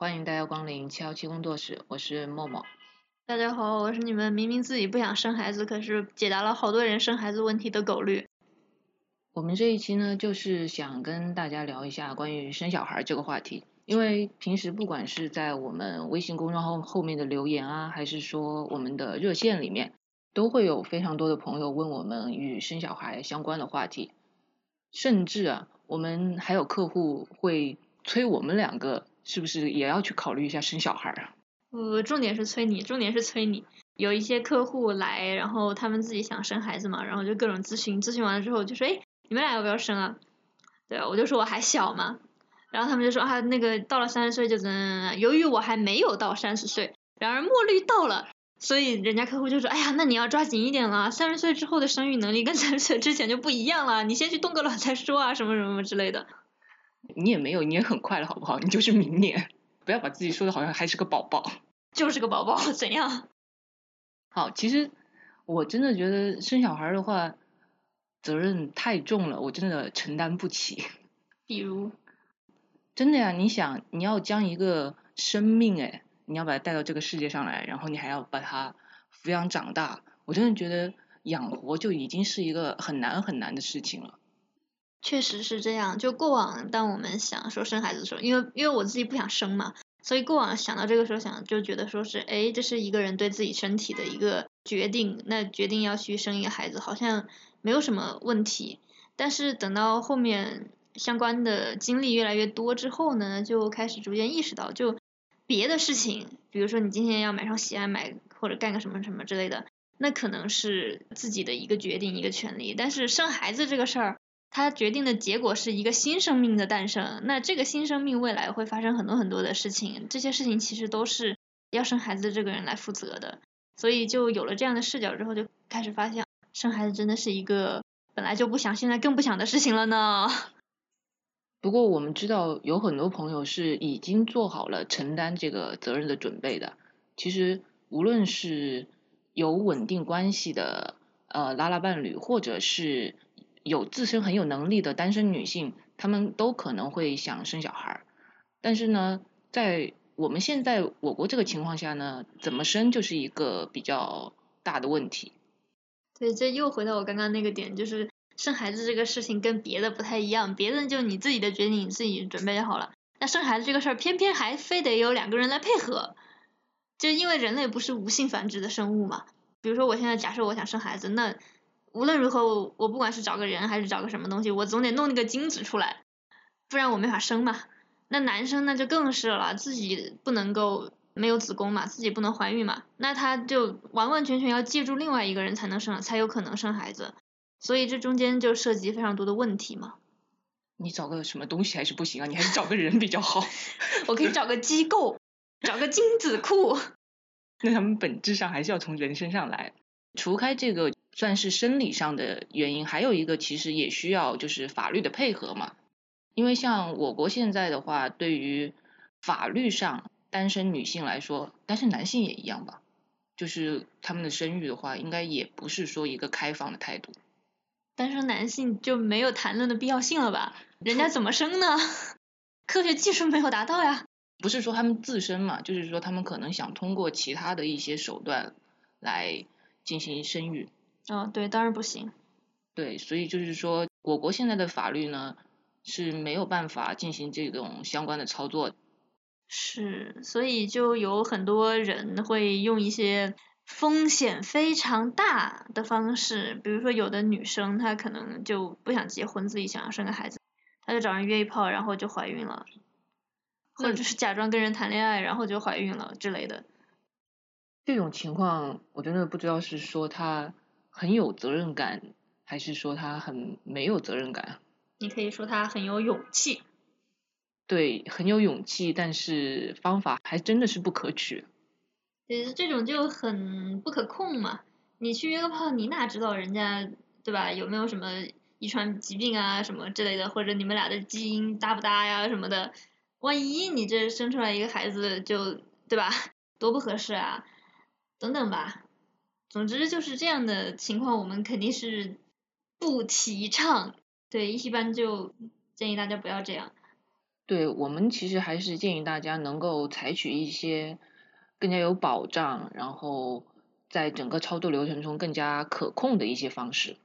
欢迎大家光临七幺七工作室，我是默默。大家好，我是你们明明自己不想生孩子，可是解答了好多人生孩子问题的狗绿。我们这一期呢，就是想跟大家聊一下关于生小孩这个话题，因为平时不管是在我们微信公众号后面的留言啊，还是说我们的热线里面，都会有非常多的朋友问我们与生小孩相关的话题，甚至啊，我们还有客户会催我们两个是不是也要去考虑一下生小孩啊？呃，重点是催你，重点是催你。有一些客户来，然后他们自己想生孩子嘛，然后就各种咨询，咨询完了之后就说，哎，你们俩要不要生啊？对啊，我就说我还小嘛，然后他们就说啊，那个到了三十岁就怎怎怎，由于我还没有到三十岁，然而墨绿到了，所以人家客户就说，哎呀，那你要抓紧一点了，三十岁之后的生育能力跟三十岁之前就不一样了，你先去冻个卵再说啊，什么什么之类的。你也没有，你也很快了，好不好？你就是明年，不要把自己说的好像还是个宝宝。就是个宝宝，怎样？好，其实我真的觉得生小孩的话，责任太重了，我真的承担不起。比如，真的呀，你想，你要将一个生命，哎，你要把它带到这个世界上来，然后你还要把它抚养长大，我真的觉得养活就已经是一个很难很难的事情了。确实是这样，就过往当我们想说生孩子的时候，因为因为我自己不想生嘛。所以过往想到这个时候想就觉得说是，哎，这是一个人对自己身体的一个决定，那决定要去生一个孩子好像没有什么问题。但是等到后面相关的经历越来越多之后呢，就开始逐渐意识到，就别的事情，比如说你今天要买双鞋，买或者干个什么什么之类的，那可能是自己的一个决定一个权利。但是生孩子这个事儿。它决定的结果是一个新生命的诞生，那这个新生命未来会发生很多很多的事情，这些事情其实都是要生孩子的这个人来负责的，所以就有了这样的视角之后，就开始发现生孩子真的是一个本来就不想，现在更不想的事情了呢。不过我们知道有很多朋友是已经做好了承担这个责任的准备的，其实无论是有稳定关系的呃拉拉伴侣，或者是。有自身很有能力的单身女性，她们都可能会想生小孩，但是呢，在我们现在我国这个情况下呢，怎么生就是一个比较大的问题。对，这又回到我刚刚那个点，就是生孩子这个事情跟别的不太一样，别的就你自己的决定，你自己准备就好了。那生孩子这个事儿，偏偏还非得有两个人来配合，就因为人类不是无性繁殖的生物嘛。比如说我现在假设我想生孩子，那。无论如何，我我不管是找个人还是找个什么东西，我总得弄那个精子出来，不然我没法生嘛。那男生那就更是了，自己不能够没有子宫嘛，自己不能怀孕嘛，那他就完完全全要借助另外一个人才能生，才有可能生孩子。所以这中间就涉及非常多的问题嘛。你找个什么东西还是不行啊，你还是找个人比较好。我可以找个机构，找个精子库。那他们本质上还是要从人身上来，除开这个。算是生理上的原因，还有一个其实也需要就是法律的配合嘛。因为像我国现在的话，对于法律上单身女性来说，单身男性也一样吧，就是他们的生育的话，应该也不是说一个开放的态度。单身男性就没有谈论的必要性了吧？人家怎么生呢？科学技术没有达到呀。不是说他们自身嘛，就是说他们可能想通过其他的一些手段来进行生育。嗯，对，当然不行。对，所以就是说，我国现在的法律呢是没有办法进行这种相关的操作。是，所以就有很多人会用一些风险非常大的方式，比如说有的女生她可能就不想结婚，自己想要生个孩子，她就找人约一炮，然后就怀孕了，或者是假装跟人谈恋爱，然后就怀孕了之类的。这种情况，我真的不知道是说他。很有责任感，还是说他很没有责任感？你可以说他很有勇气。对，很有勇气，但是方法还真的是不可取。其实这种就很不可控嘛。你去约个炮，你哪知道人家对吧？有没有什么遗传疾病啊什么之类的，或者你们俩的基因搭不搭呀什么的？万一你这生出来一个孩子就对吧？多不合适啊！等等吧。总之就是这样的情况，我们肯定是不提倡。对，一般就建议大家不要这样。对我们其实还是建议大家能够采取一些更加有保障，然后在整个操作流程中更加可控的一些方式。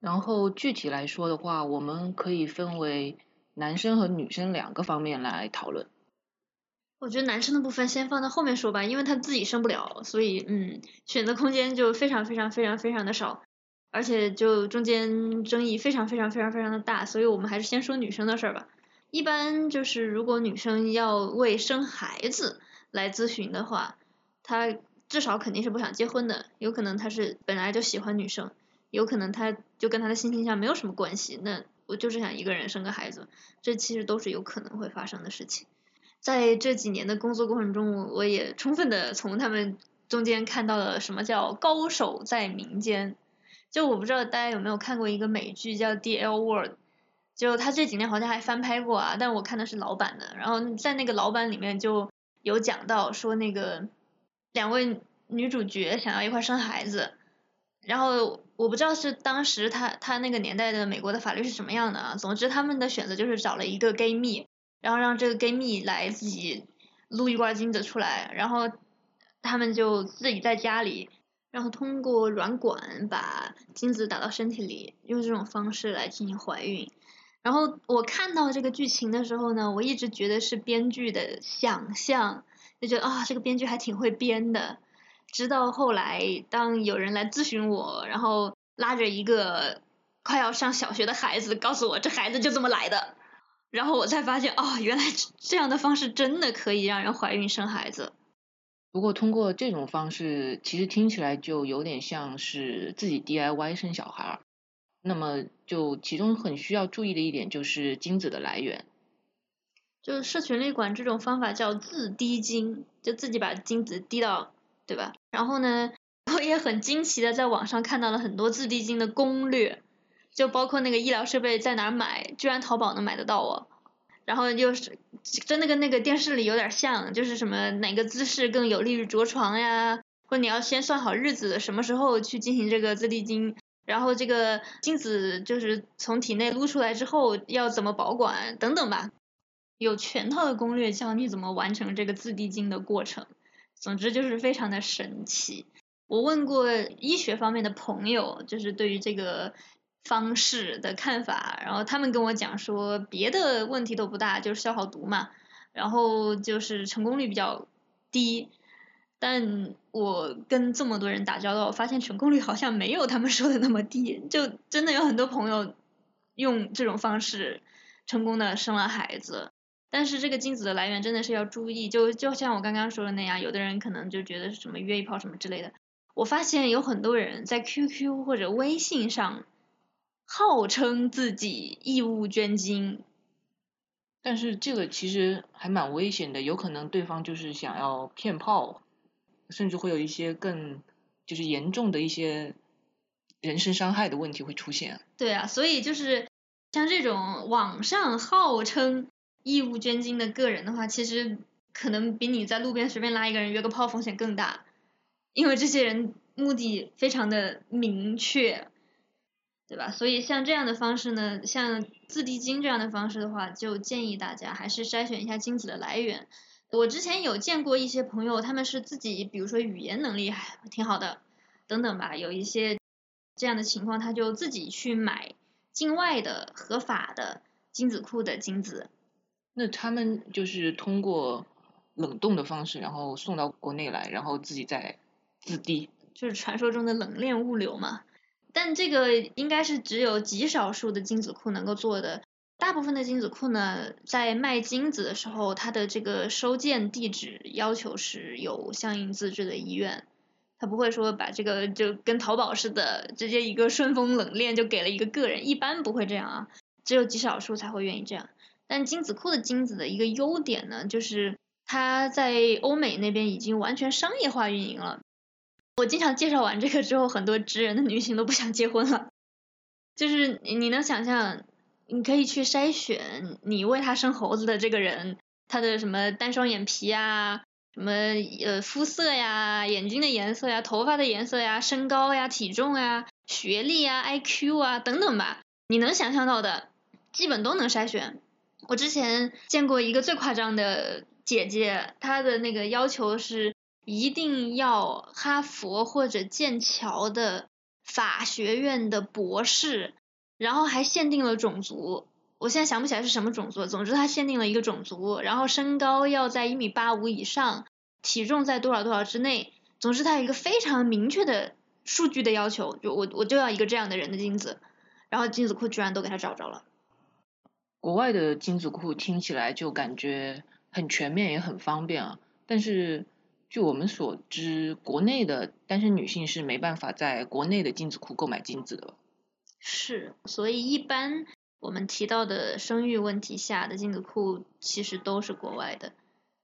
然后具体来说的话，我们可以分为男生和女生两个方面来讨论。我觉得男生的部分先放到后面说吧，因为他自己生不了，所以嗯，选择空间就非常非常非常非常的少，而且就中间争议非常非常非常非常的大，所以我们还是先说女生的事儿吧。一般就是如果女生要为生孩子来咨询的话，她至少肯定是不想结婚的，有可能她是本来就喜欢女生，有可能她就跟她的性倾向没有什么关系，那我就是想一个人生个孩子，这其实都是有可能会发生的事情。在这几年的工作过程中，我也充分的从他们中间看到了什么叫高手在民间。就我不知道大家有没有看过一个美剧叫《D.L. World》，就他这几年好像还翻拍过啊，但我看的是老版的。然后在那个老版里面就有讲到说那个两位女主角想要一块生孩子，然后我不知道是当时他他那个年代的美国的法律是什么样的啊。总之他们的选择就是找了一个 gay 蜜。然后让这个 gay 蜜来自己撸一罐精子出来，然后他们就自己在家里，然后通过软管把精子打到身体里，用这种方式来进行怀孕。然后我看到这个剧情的时候呢，我一直觉得是编剧的想象，就觉得啊这个编剧还挺会编的。直到后来，当有人来咨询我，然后拉着一个快要上小学的孩子，告诉我这孩子就这么来的。然后我才发现，哦，原来这样的方式真的可以让人怀孕生孩子。不过通过这种方式，其实听起来就有点像是自己 DIY 生小孩。那么，就其中很需要注意的一点就是精子的来源。就是社群里管这种方法叫自滴精，就自己把精子滴到，对吧？然后呢，我也很惊奇的在网上看到了很多自滴精的攻略。就包括那个医疗设备在哪儿买，居然淘宝能买得到哦。然后又是真的跟那个电视里有点像，就是什么哪个姿势更有利于着床呀，或你要先算好日子，什么时候去进行这个自滴精，然后这个精子就是从体内撸出来之后要怎么保管等等吧，有全套的攻略教你怎么完成这个自滴精的过程。总之就是非常的神奇。我问过医学方面的朋友，就是对于这个。方式的看法，然后他们跟我讲说，别的问题都不大，就是消好毒嘛，然后就是成功率比较低，但我跟这么多人打交道，我发现成功率好像没有他们说的那么低，就真的有很多朋友用这种方式成功的生了孩子，但是这个精子的来源真的是要注意，就就像我刚刚说的那样，有的人可能就觉得什么约一炮什么之类的，我发现有很多人在 QQ 或者微信上。号称自己义务捐精，但是这个其实还蛮危险的，有可能对方就是想要骗炮，甚至会有一些更就是严重的一些人身伤害的问题会出现。对啊，所以就是像这种网上号称义务捐精的个人的话，其实可能比你在路边随便拉一个人约个炮风险更大，因为这些人目的非常的明确。对吧？所以像这样的方式呢，像自滴精这样的方式的话，就建议大家还是筛选一下精子的来源。我之前有见过一些朋友，他们是自己，比如说语言能力还挺好的，等等吧，有一些这样的情况，他就自己去买境外的合法的精子库的精子。那他们就是通过冷冻的方式，然后送到国内来，然后自己再自滴。就是传说中的冷链物流嘛。但这个应该是只有极少数的精子库能够做的，大部分的精子库呢，在卖精子的时候，它的这个收件地址要求是有相应资质的医院，他不会说把这个就跟淘宝似的，直接一个顺丰冷链就给了一个个人，一般不会这样啊，只有极少数才会愿意这样。但精子库的精子的一个优点呢，就是它在欧美那边已经完全商业化运营了。我经常介绍完这个之后，很多直人的女性都不想结婚了。就是你能想象，你可以去筛选你为他生猴子的这个人，他的什么单双眼皮啊，什么呃肤色呀，眼睛的颜色呀，头发的颜色呀，身高呀，体重呀，学历啊，IQ 啊等等吧，你能想象到的，基本都能筛选。我之前见过一个最夸张的姐姐，她的那个要求是一定要哈佛或者剑桥的法学院的博士，然后还限定了种族。我现在想不起来是什么种族，总之他限定了一个种族，然后身高要在一米八五以上，体重在多少多少之内，总之他有一个非常明确的数据的要求，就我我就要一个这样的人的精子，然后精子库居然都给他找着了。国外的精子库听起来就感觉很全面也很方便啊，但是据我们所知，国内的单身女性是没办法在国内的精子库购买精子的。是，所以一般我们提到的生育问题下的精子库其实都是国外的。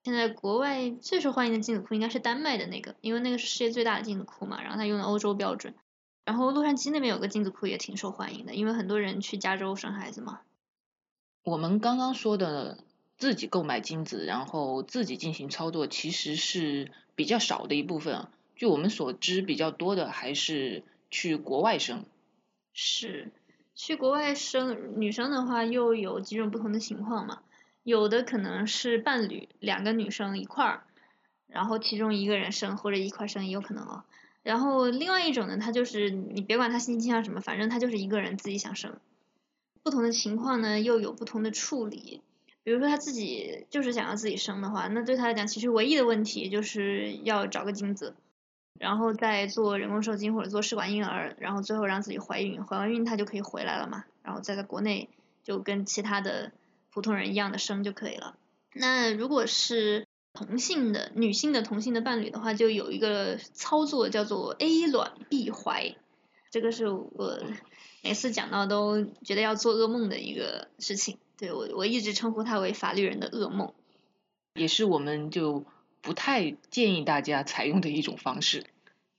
现在国外最受欢迎的精子库应该是丹麦的那个，因为那个是世界最大的精子库嘛，然后它用的欧洲标准。然后洛杉矶那边有个精子库也挺受欢迎的，因为很多人去加州生孩子嘛。我们刚刚说的自己购买精子，然后自己进行操作，其实是比较少的一部分。据我们所知，比较多的还是去国外生。是，去国外生女生的话，又有几种不同的情况嘛。有的可能是伴侣，两个女生一块儿，然后其中一个人生或者一块生也有可能哦。然后另外一种呢，他就是你别管他性倾向什么，反正他就是一个人自己想生。不同的情况呢，又有不同的处理。比如说他自己就是想要自己生的话，那对他来讲，其实唯一的问题就是要找个精子，然后再做人工受精或者做试管婴儿，然后最后让自己怀孕，怀完孕他就可以回来了嘛，然后再在国内就跟其他的普通人一样的生就可以了。那如果是同性的女性的同性的伴侣的话，就有一个操作叫做 A 卵 B 怀，这个是我。每次讲到都觉得要做噩梦的一个事情，对我我一直称呼它为法律人的噩梦，也是我们就不太建议大家采用的一种方式。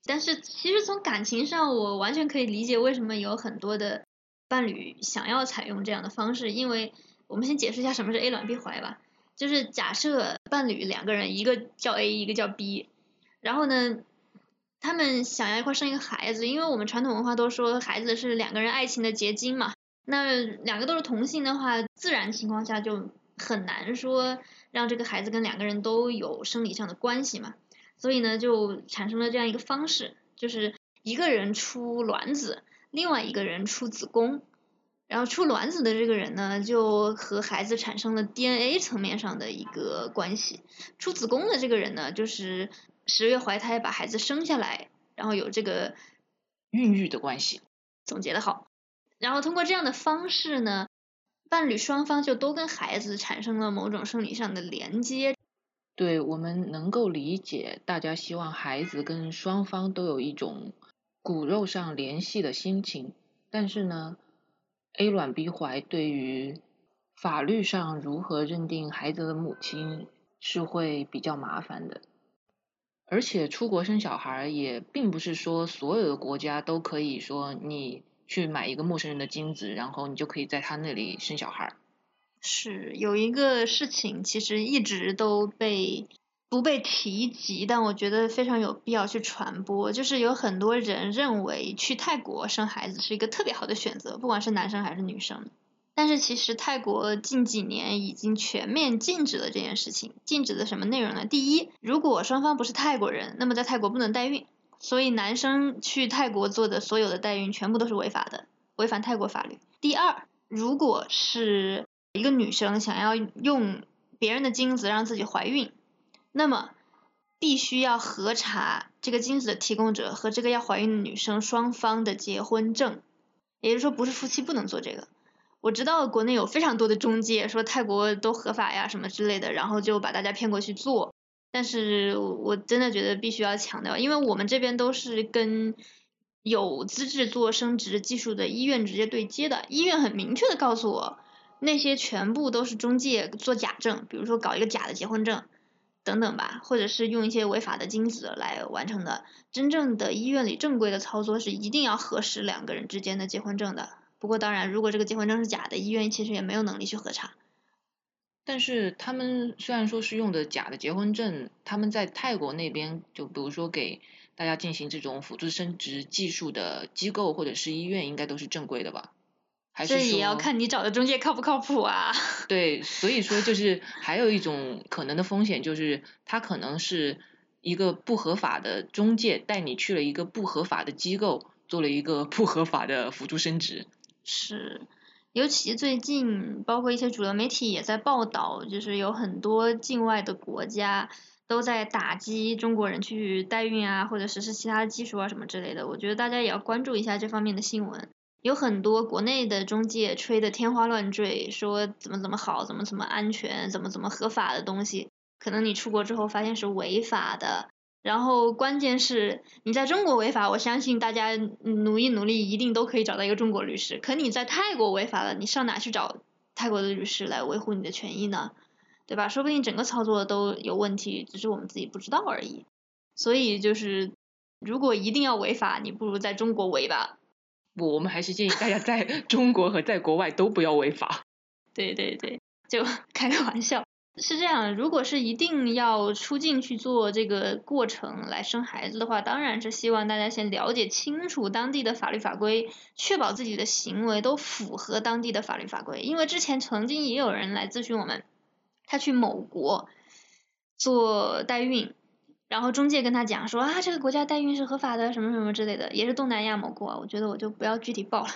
但是其实从感情上，我完全可以理解为什么有很多的伴侣想要采用这样的方式，因为我们先解释一下什么是 A 卵 B 怀吧，就是假设伴侣两个人，一个叫 A，一个叫 B，然后呢。他们想要一块生一个孩子，因为我们传统文化都说孩子是两个人爱情的结晶嘛。那两个都是同性的话，自然情况下就很难说让这个孩子跟两个人都有生理上的关系嘛。所以呢，就产生了这样一个方式，就是一个人出卵子，另外一个人出子宫，然后出卵子的这个人呢，就和孩子产生了 DNA 层面上的一个关系。出子宫的这个人呢，就是。十月怀胎把孩子生下来，然后有这个孕育的关系，总结的好。然后通过这样的方式呢，伴侣双方就都跟孩子产生了某种生理上的连接。对我们能够理解，大家希望孩子跟双方都有一种骨肉上联系的心情。但是呢，A 卵 B 怀对于法律上如何认定孩子的母亲是会比较麻烦的。而且出国生小孩也并不是说所有的国家都可以说你去买一个陌生人的精子，然后你就可以在他那里生小孩。是有一个事情其实一直都被不被提及，但我觉得非常有必要去传播，就是有很多人认为去泰国生孩子是一个特别好的选择，不管是男生还是女生。但是其实泰国近几年已经全面禁止了这件事情，禁止的什么内容呢？第一，如果双方不是泰国人，那么在泰国不能代孕，所以男生去泰国做的所有的代孕全部都是违法的，违反泰国法律。第二，如果是一个女生想要用别人的精子让自己怀孕，那么必须要核查这个精子的提供者和这个要怀孕的女生双方的结婚证，也就是说不是夫妻不能做这个。我知道国内有非常多的中介说泰国都合法呀什么之类的，然后就把大家骗过去做。但是我真的觉得必须要强调，因为我们这边都是跟有资质做生殖技术的医院直接对接的，医院很明确的告诉我，那些全部都是中介做假证，比如说搞一个假的结婚证等等吧，或者是用一些违法的精子来完成的。真正的医院里正规的操作是一定要核实两个人之间的结婚证的。不过当然，如果这个结婚证是假的，医院其实也没有能力去核查。但是他们虽然说是用的假的结婚证，他们在泰国那边，就比如说给大家进行这种辅助生殖技术的机构或者是医院，应该都是正规的吧？还是这也要看你找的中介靠不靠谱啊。对，所以说就是还有一种可能的风险，就是他可能是一个不合法的中介带你去了一个不合法的机构，做了一个不合法的辅助生殖。是，尤其最近，包括一些主流媒体也在报道，就是有很多境外的国家都在打击中国人去代孕啊，或者实施其他技术啊什么之类的。我觉得大家也要关注一下这方面的新闻。有很多国内的中介吹得天花乱坠，说怎么怎么好，怎么怎么安全，怎么怎么合法的东西，可能你出国之后发现是违法的。然后关键是你在中国违法，我相信大家努一努力一定都可以找到一个中国律师。可你在泰国违法了，你上哪去找泰国的律师来维护你的权益呢？对吧？说不定整个操作都有问题，只是我们自己不知道而已。所以就是，如果一定要违法，你不如在中国违吧。不，我们还是建议大家在中国和在国外都不要违法。对对对，就开个玩笑。是这样，如果是一定要出境去做这个过程来生孩子的话，当然是希望大家先了解清楚当地的法律法规，确保自己的行为都符合当地的法律法规。因为之前曾经也有人来咨询我们，他去某国做代孕，然后中介跟他讲说啊，这个国家代孕是合法的，什么什么之类的，也是东南亚某国，我觉得我就不要具体报了，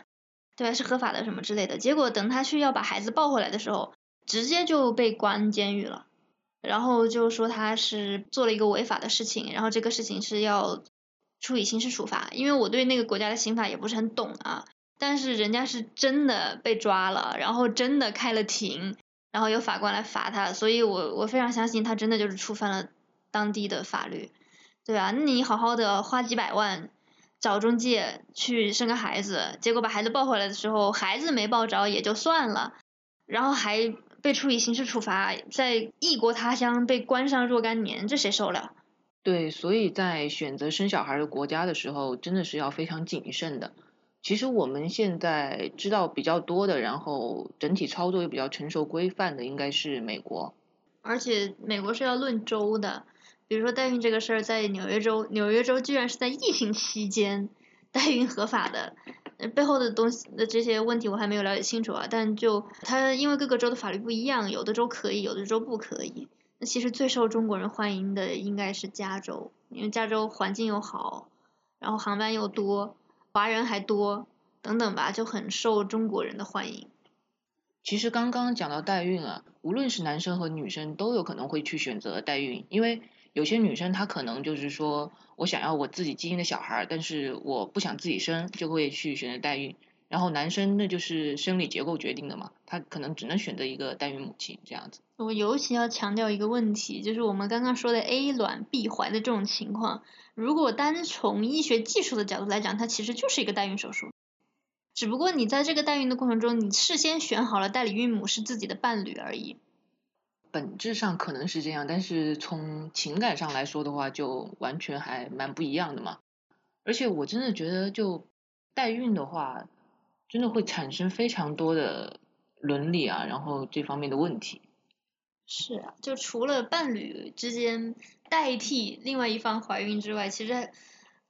对？是合法的什么之类的。结果等他去要把孩子抱回来的时候，直接就被关监狱了，然后就说他是做了一个违法的事情，然后这个事情是要处以刑事处罚。因为我对那个国家的刑法也不是很懂啊，但是人家是真的被抓了，然后真的开了庭，然后有法官来罚他，所以我我非常相信他真的就是触犯了当地的法律，对吧？那你好好的花几百万找中介去生个孩子，结果把孩子抱回来的时候，孩子没抱着也就算了，然后还被处以刑事处罚，在异国他乡被关上若干年，这谁受了？对，所以在选择生小孩的国家的时候，真的是要非常谨慎的。其实我们现在知道比较多的，然后整体操作也比较成熟规范的，应该是美国。而且美国是要论州的，比如说代孕这个事儿，在纽约州，纽约州居然是在疫情期间 代孕合法的，呃背后的东西的这些问题我还没有了解清楚啊。但就它因为各个州的法律不一样，有的州可以，有的州不可以。那其实最受中国人欢迎的应该是加州，因为加州环境又好，然后航班又多，华人还多，等等吧，就很受中国人的欢迎。其实刚刚讲到代孕啊，无论是男生和女生都有可能会去选择代孕，因为有些女生她可能就是说我想要我自己基因的小孩，但是我不想自己生，就会去选择代孕。然后男生那就是生理结构决定的嘛，他可能只能选择一个代孕母亲这样子。我尤其要强调一个问题，就是我们刚刚说的 A 卵 B 怀的这种情况，如果单从医学技术的角度来讲，它其实就是一个代孕手术。只不过你在这个代孕的过程中，你事先选好了代理孕母是自己的伴侣而已。本质上可能是这样，但是从情感上来说的话，就完全还蛮不一样的嘛。而且我真的觉得，就代孕的话，真的会产生非常多的伦理啊，然后这方面的问题。是啊，就除了伴侣之间代替另外一方怀孕之外，其实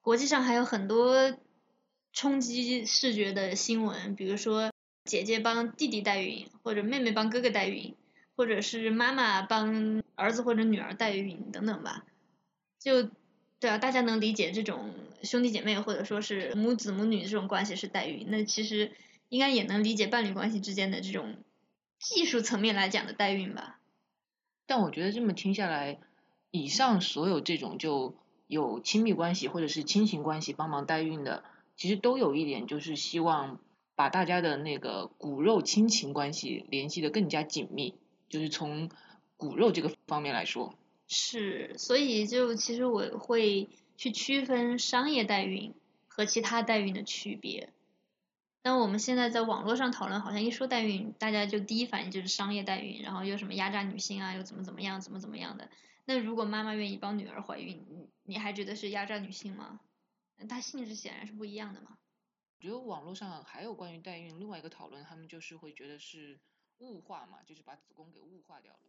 国际上还有很多冲击视觉的新闻，比如说姐姐帮弟弟代孕，或者妹妹帮哥哥代孕，或者是妈妈帮儿子或者女儿代孕等等吧。就对啊，大家能理解这种兄弟姐妹或者说是母子母女这种关系是代孕，那其实应该也能理解伴侣关系之间的这种技术层面来讲的代孕吧。但我觉得这么听下来，以上所有这种就有亲密关系或者是亲情关系帮忙代孕的，其实都有一点就是希望把大家的那个骨肉亲情关系联系的更加紧密，就是从骨肉这个方面来说。是，所以就其实我会去区分商业代孕和其他代孕的区别。但我们现在在网络上讨论，好像一说代孕，大家就第一反应就是商业代孕，然后又什么压榨女性啊，又怎么怎么样，怎么怎么样的。那如果妈妈愿意帮女儿怀孕，你你还觉得是压榨女性吗？它性质显然是不一样的嘛。我觉得网络上还有关于代孕另外一个讨论，他们就是会觉得是雾化嘛就是把子宫给雾化掉了。